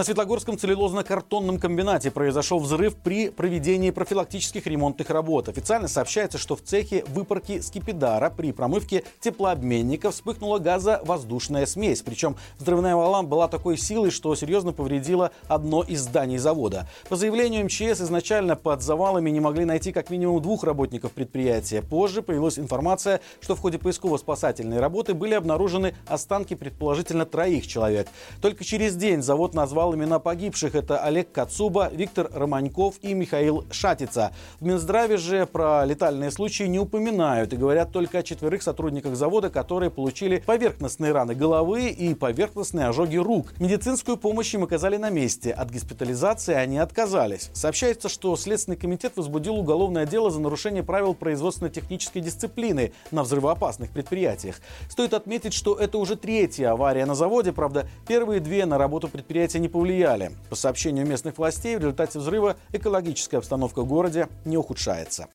На Светлогорском целлюлозно-картонном комбинате произошел взрыв при проведении профилактических ремонтных работ. Официально сообщается, что в цехе выпарки скипидара при промывке теплообменника вспыхнула газовоздушная смесь. Причем взрывная волна была такой силой, что серьезно повредила одно из зданий завода. По заявлению МЧС, изначально под завалами не могли найти как минимум двух работников предприятия. Позже появилась информация, что в ходе поисково-спасательной работы были обнаружены останки предположительно троих человек. Только через день завод назвал назвал имена погибших. Это Олег Кацуба, Виктор Романьков и Михаил Шатица. В Минздраве же про летальные случаи не упоминают и говорят только о четверых сотрудниках завода, которые получили поверхностные раны головы и поверхностные ожоги рук. Медицинскую помощь им оказали на месте. От госпитализации они отказались. Сообщается, что Следственный комитет возбудил уголовное дело за нарушение правил производственно-технической дисциплины на взрывоопасных предприятиях. Стоит отметить, что это уже третья авария на заводе. Правда, первые две на работу предприятия не повлияли. По сообщению местных властей, в результате взрыва экологическая обстановка в городе не ухудшается.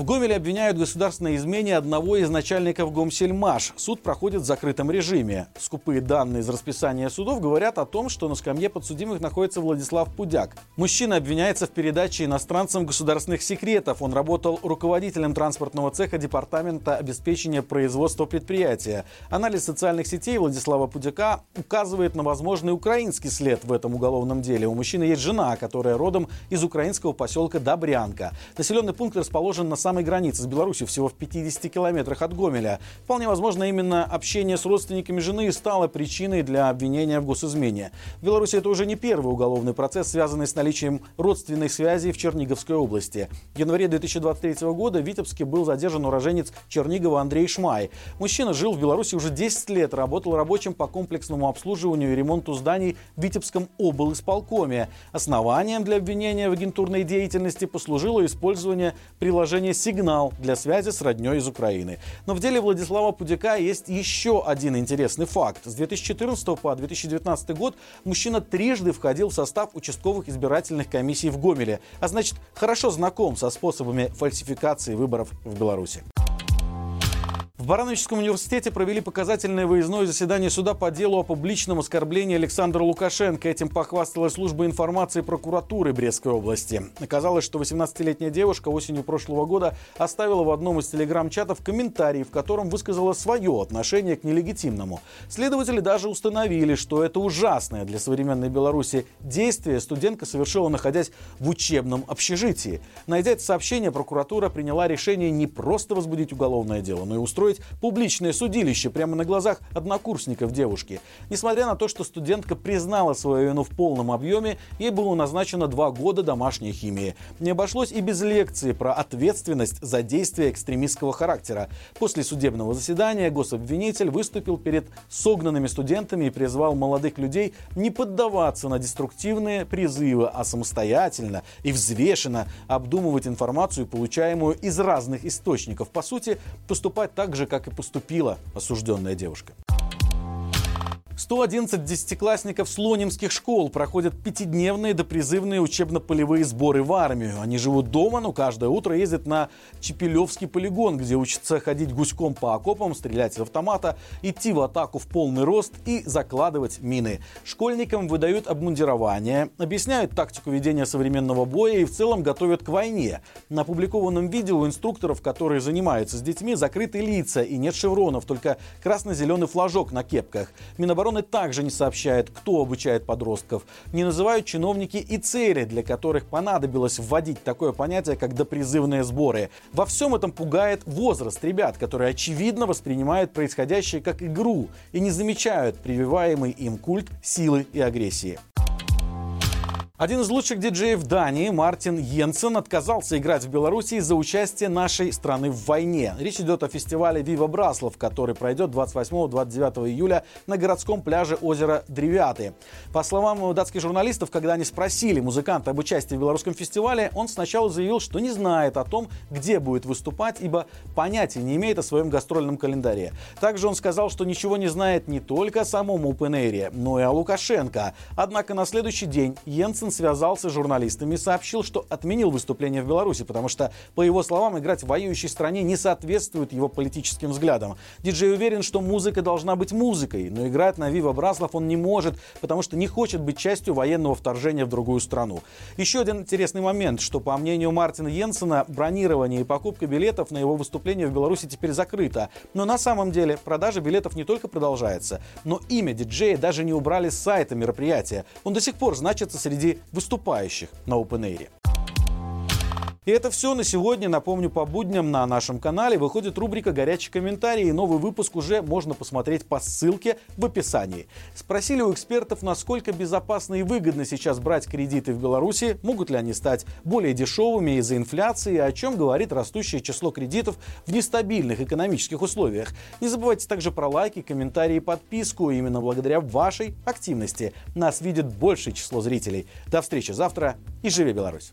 В Гомеле обвиняют в государственной измене одного из начальников Гомсельмаш. Суд проходит в закрытом режиме. Скупые данные из расписания судов говорят о том, что на скамье подсудимых находится Владислав Пудяк. Мужчина обвиняется в передаче иностранцам государственных секретов. Он работал руководителем транспортного цеха Департамента обеспечения производства предприятия. Анализ социальных сетей Владислава Пудяка указывает на возможный украинский след в этом уголовном деле. У мужчины есть жена, которая родом из украинского поселка Добрянка. Населенный пункт расположен на самом самой границы с Беларусью, всего в 50 километрах от Гомеля. Вполне возможно, именно общение с родственниками жены стало причиной для обвинения в госизмене. В Беларуси это уже не первый уголовный процесс, связанный с наличием родственной связи в Черниговской области. В январе 2023 года в Витебске был задержан уроженец Чернигова Андрей Шмай. Мужчина жил в Беларуси уже 10 лет, работал рабочим по комплексному обслуживанию и ремонту зданий в Витебском облисполкоме. Основанием для обвинения в агентурной деятельности послужило использование приложения сигнал для связи с родней из Украины. Но в деле Владислава Пудяка есть еще один интересный факт. С 2014 по 2019 год мужчина трижды входил в состав участковых избирательных комиссий в Гомеле, а значит хорошо знаком со способами фальсификации выборов в Беларуси. В Барановичском университете провели показательное выездное заседание суда по делу о публичном оскорблении Александра Лукашенко. Этим похвасталась служба информации прокуратуры Брестской области. Оказалось, что 18-летняя девушка осенью прошлого года оставила в одном из телеграм-чатов комментарий, в котором высказала свое отношение к нелегитимному. Следователи даже установили, что это ужасное для современной Беларуси действие студентка совершила, находясь в учебном общежитии. Найдя это сообщение, прокуратура приняла решение не просто возбудить уголовное дело, но и устроить устроить публичное судилище прямо на глазах однокурсников девушки. Несмотря на то, что студентка признала свою вину в полном объеме, ей было назначено два года домашней химии. Не обошлось и без лекции про ответственность за действия экстремистского характера. После судебного заседания гособвинитель выступил перед согнанными студентами и призвал молодых людей не поддаваться на деструктивные призывы, а самостоятельно и взвешенно обдумывать информацию, получаемую из разных источников. По сути, поступать так же, же, как и поступила осужденная девушка. 111 десятиклассников слонимских школ проходят пятидневные допризывные учебно-полевые сборы в армию. Они живут дома, но каждое утро ездят на Чепелевский полигон, где учатся ходить гуськом по окопам, стрелять из автомата, идти в атаку в полный рост и закладывать мины. Школьникам выдают обмундирование, объясняют тактику ведения современного боя и в целом готовят к войне. На опубликованном видео у инструкторов, которые занимаются с детьми, закрыты лица и нет шевронов, только красно-зеленый флажок на кепках. Минобороны Минобороны также не сообщает, кто обучает подростков. Не называют чиновники и цели, для которых понадобилось вводить такое понятие, как допризывные сборы. Во всем этом пугает возраст ребят, которые очевидно воспринимают происходящее как игру и не замечают прививаемый им культ силы и агрессии. Один из лучших диджеев Дании, Мартин Йенсен, отказался играть в Беларуси из-за участия нашей страны в войне. Речь идет о фестивале «Вива Браслов», который пройдет 28-29 июля на городском пляже озера Древяты. По словам датских журналистов, когда они спросили музыканта об участии в белорусском фестивале, он сначала заявил, что не знает о том, где будет выступать, ибо понятия не имеет о своем гастрольном календаре. Также он сказал, что ничего не знает не только о самом Open но и о Лукашенко. Однако на следующий день Йенсен Путин связался с журналистами и сообщил, что отменил выступление в Беларуси, потому что, по его словам, играть в воюющей стране не соответствует его политическим взглядам. Диджей уверен, что музыка должна быть музыкой, но играть на Вива Браслов он не может, потому что не хочет быть частью военного вторжения в другую страну. Еще один интересный момент, что, по мнению Мартина Йенсена, бронирование и покупка билетов на его выступление в Беларуси теперь закрыто. Но на самом деле продажа билетов не только продолжается, но имя диджея даже не убрали с сайта мероприятия. Он до сих пор значится среди выступающих на Open Air. И это все на сегодня. Напомню, по будням на нашем канале выходит рубрика «Горячие комментарии». И новый выпуск уже можно посмотреть по ссылке в описании. Спросили у экспертов, насколько безопасно и выгодно сейчас брать кредиты в Беларуси, могут ли они стать более дешевыми из-за инфляции, о чем говорит растущее число кредитов в нестабильных экономических условиях. Не забывайте также про лайки, комментарии и подписку. Именно благодаря вашей активности нас видит большее число зрителей. До встречи завтра и живи Беларусь!